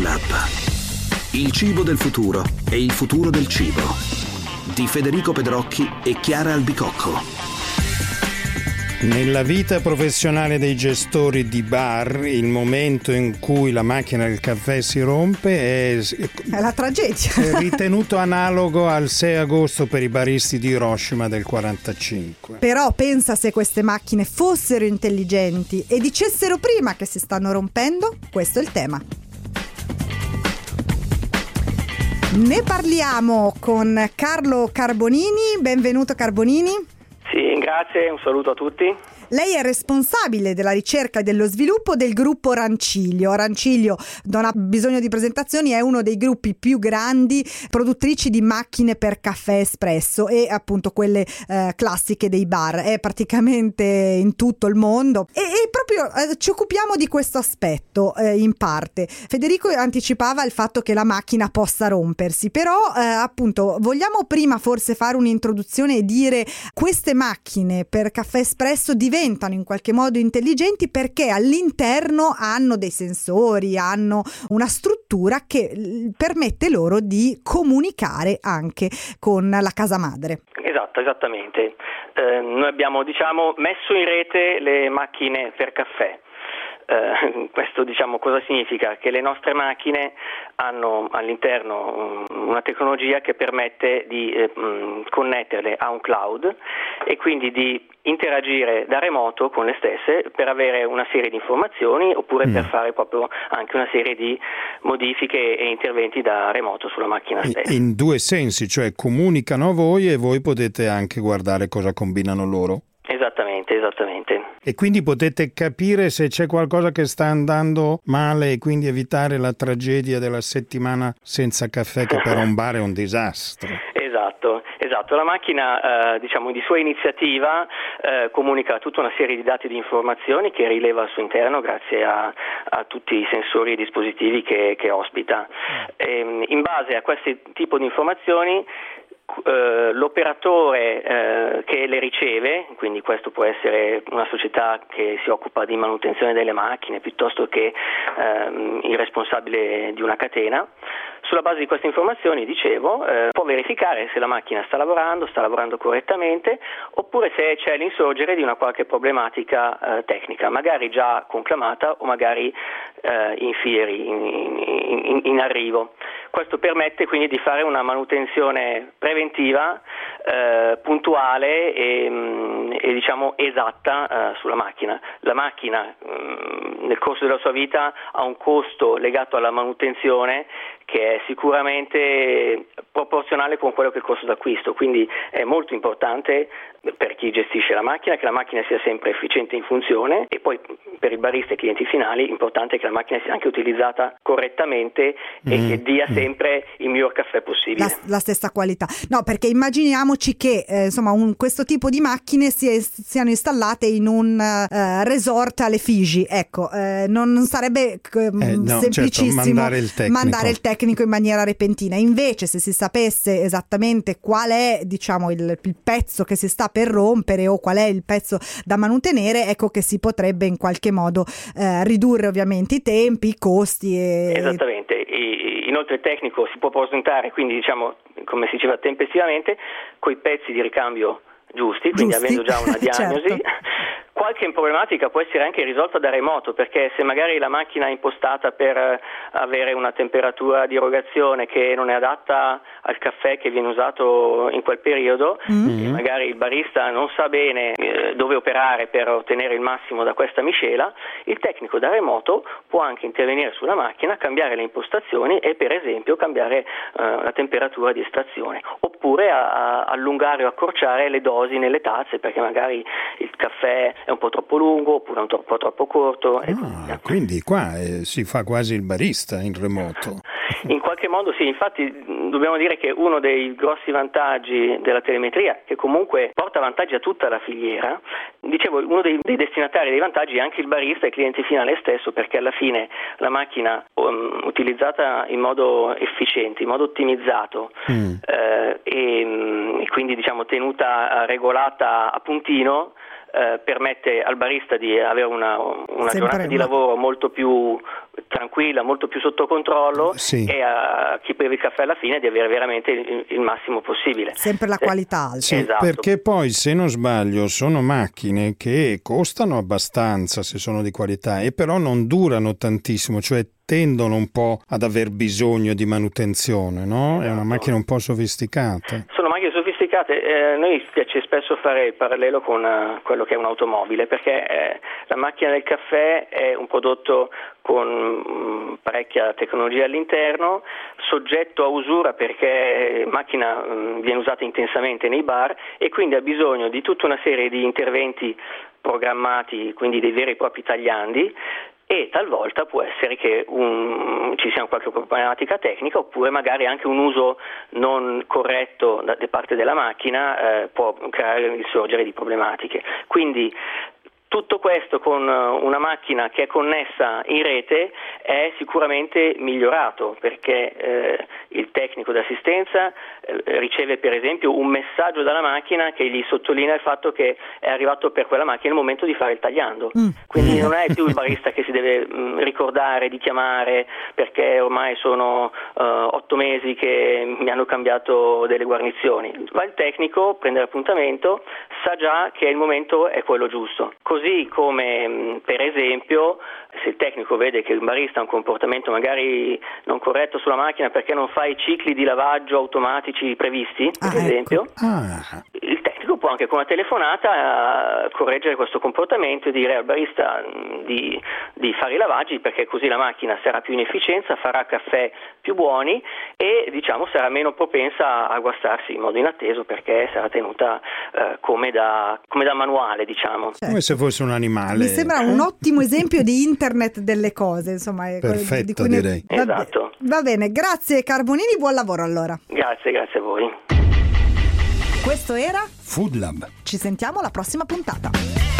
Lab. Il cibo del futuro e il futuro del cibo. Di Federico Pedrocchi e Chiara Albicocco. Nella vita professionale dei gestori di bar, il momento in cui la macchina del caffè si rompe è, è la tragedia. È ritenuto analogo al 6 agosto per i baristi di Hiroshima del 45. Però pensa se queste macchine fossero intelligenti e dicessero prima che si stanno rompendo, questo è il tema. Ne parliamo con Carlo Carbonini, benvenuto Carbonini. Sì, grazie, un saluto a tutti. Lei è responsabile della ricerca e dello sviluppo del gruppo Ranciglio. Ranciglio, non ha bisogno di presentazioni, è uno dei gruppi più grandi produttrici di macchine per caffè espresso e appunto quelle eh, classiche dei bar. È praticamente in tutto il mondo e, e proprio eh, ci occupiamo di questo aspetto eh, in parte. Federico anticipava il fatto che la macchina possa rompersi, però eh, appunto vogliamo prima forse fare un'introduzione e dire queste macchine per caffè espresso diventano diventano in qualche modo intelligenti perché all'interno hanno dei sensori, hanno una struttura che permette loro di comunicare anche con la casa madre. Esatto, esattamente. Eh, noi abbiamo diciamo, messo in rete le macchine per caffè eh, questo diciamo, cosa significa? Che le nostre macchine hanno all'interno una tecnologia che permette di eh, connetterle a un cloud e quindi di interagire da remoto con le stesse per avere una serie di informazioni oppure mm. per fare proprio anche una serie di modifiche e interventi da remoto sulla macchina stessa. In due sensi, cioè comunicano a voi e voi potete anche guardare cosa combinano loro. Esattamente, esattamente. E quindi potete capire se c'è qualcosa che sta andando male e quindi evitare la tragedia della settimana senza caffè che per un bar è un disastro. Esatto, esatto. La macchina eh, diciamo, di sua iniziativa eh, comunica tutta una serie di dati e di informazioni che rileva al suo interno grazie a, a tutti i sensori e dispositivi che, che ospita. E, ehm, in base a questo tipo di informazioni eh, l'operatore eh, che le riceve, quindi questo può essere una società che si occupa di manutenzione delle macchine piuttosto che ehm, il responsabile di una catena, sulla base di queste informazioni, dicevo, eh, può verificare se la macchina sta lavorando, sta lavorando correttamente, oppure se c'è l'insorgere di una qualche problematica tecnica, magari già conclamata o magari in fieri, in, arrivo. Questo permette quindi di fare una manutenzione preventiva, eh, puntuale e, mm, e diciamo, esatta eh, sulla macchina. La macchina mh, mm, nel corso della sua vita ha un costo legato alla manutenzione che è sicuramente proporzionale con quello che è il costo d'acquisto, quindi è molto importante per chi gestisce la macchina che la macchina sia sempre efficiente in funzione e poi per il barista e i clienti finali è importante che la macchina sia anche utilizzata correttamente mm. e che dia mm. sempre il miglior caffè possibile. La, la stessa qualità. No, perché immaginiamoci che eh, insomma un, questo tipo di macchine si, siano installate in un uh, resort alle Figi, ecco, eh, non, non, sarebbe eh, no, certo, semplicissimo certo, mandare, il mandare il tecnico in maniera repentina. Invece se si sapesse esattamente qual è diciamo il, il pezzo che si sta per rompere o qual è il pezzo da mantenere, ecco che si potrebbe in qualche modo eh, ridurre ovviamente i tempi, i costi. E... Esattamente, e, inoltre il tecnico si può presentare, quindi diciamo, come si diceva tempestivamente, con i pezzi di ricambio giusti, quindi giusti. avendo già una diagnosi. certo Qualche problematica può essere anche risolta da remoto perché se magari la macchina è impostata per eh, avere una temperatura di erogazione che non è adatta al caffè che viene usato in quel periodo mm-hmm. magari il barista non sa bene eh, dove operare per ottenere il massimo da questa miscela, il tecnico da remoto può anche intervenire sulla macchina, cambiare le impostazioni e per esempio cambiare eh, la temperatura di estrazione oppure a, a allungare o accorciare le dosi nelle tazze perché magari il caffè è un po' troppo lungo oppure un po' troppo corto. Ah, quindi qua eh, si fa quasi il barista in remoto. In qualche modo sì, infatti dobbiamo dire che uno dei grossi vantaggi della telemetria, che comunque porta vantaggi a tutta la filiera, dicevo uno dei, dei destinatari dei vantaggi è anche il barista e il cliente finale stesso, perché alla fine la macchina um, utilizzata in modo efficiente, in modo ottimizzato mm. eh, e, mm, e, quindi diciamo tenuta regolata a puntino, eh, permette al barista di avere una, una giornata di lavoro molto più tranquilla, molto più sotto controllo sì. e a chi beve il caffè alla fine di avere veramente il, il massimo possibile. Sempre la qualità alta. Sì, esatto. perché poi se non sbaglio sono macchine che costano abbastanza se sono di qualità e però non durano tantissimo, cioè tendono un po' ad aver bisogno di manutenzione, no? È una esatto. macchina un po' sofisticata. Sono macchine sofisticate, eh, noi piace spesso fare il parallelo con uh, quello che è un'automobile, perché eh, la macchina del caffè è un prodotto con um, parecchia tecnologia all'interno, soggetto a usura perché la macchina um, viene usata intensamente nei bar e quindi ha bisogno di tutta una serie di interventi programmati, quindi dei veri e propri tagliandi, e talvolta può essere che un, ci sia qualche problematica tecnica oppure magari anche un uso non corretto da, da parte della macchina eh, può creare il sorgere di problematiche. Quindi tutto questo con eh, una macchina che è connessa in rete è sicuramente migliorato perché eh, il tecnico d'assistenza eh, riceve per esempio un messaggio dalla macchina che gli sottolinea il fatto che è arrivato per quella macchina il momento di fare il tagliando. Mm. Quindi non è più il barista che si deve mh, mm, ricordare di chiamare perché ormai sono uh, otto mesi che mi hanno cambiato delle guarnizioni. Va il tecnico, prende l'appuntamento, sa già che il momento è quello giusto. Così come mm, per esempio se il tecnico vede che il barista ha un comportamento magari non corretto sulla macchina perché non fa i cicli di lavaggio automatici previsti, per ah, ecco. esempio, ecco. ah. Può anche con una telefonata eh, correggere questo comportamento e dire al barista mm, di, di, fare i lavaggi perché così la macchina sarà più in efficienza, farà caffè più buoni e diciamo sarà meno propensa a guastarsi in modo inatteso perché sarà tenuta eh, come, da, come, da, manuale, diciamo. Certo. Come se fosse un animale. Mi sembra un ottimo esempio di internet delle cose, insomma. Perfetto, di direi. Ne... Va, esatto. va bene, grazie Carbonini, buon lavoro allora. Grazie, grazie a voi. Questo era Food Lab. Ci sentiamo alla prossima puntata.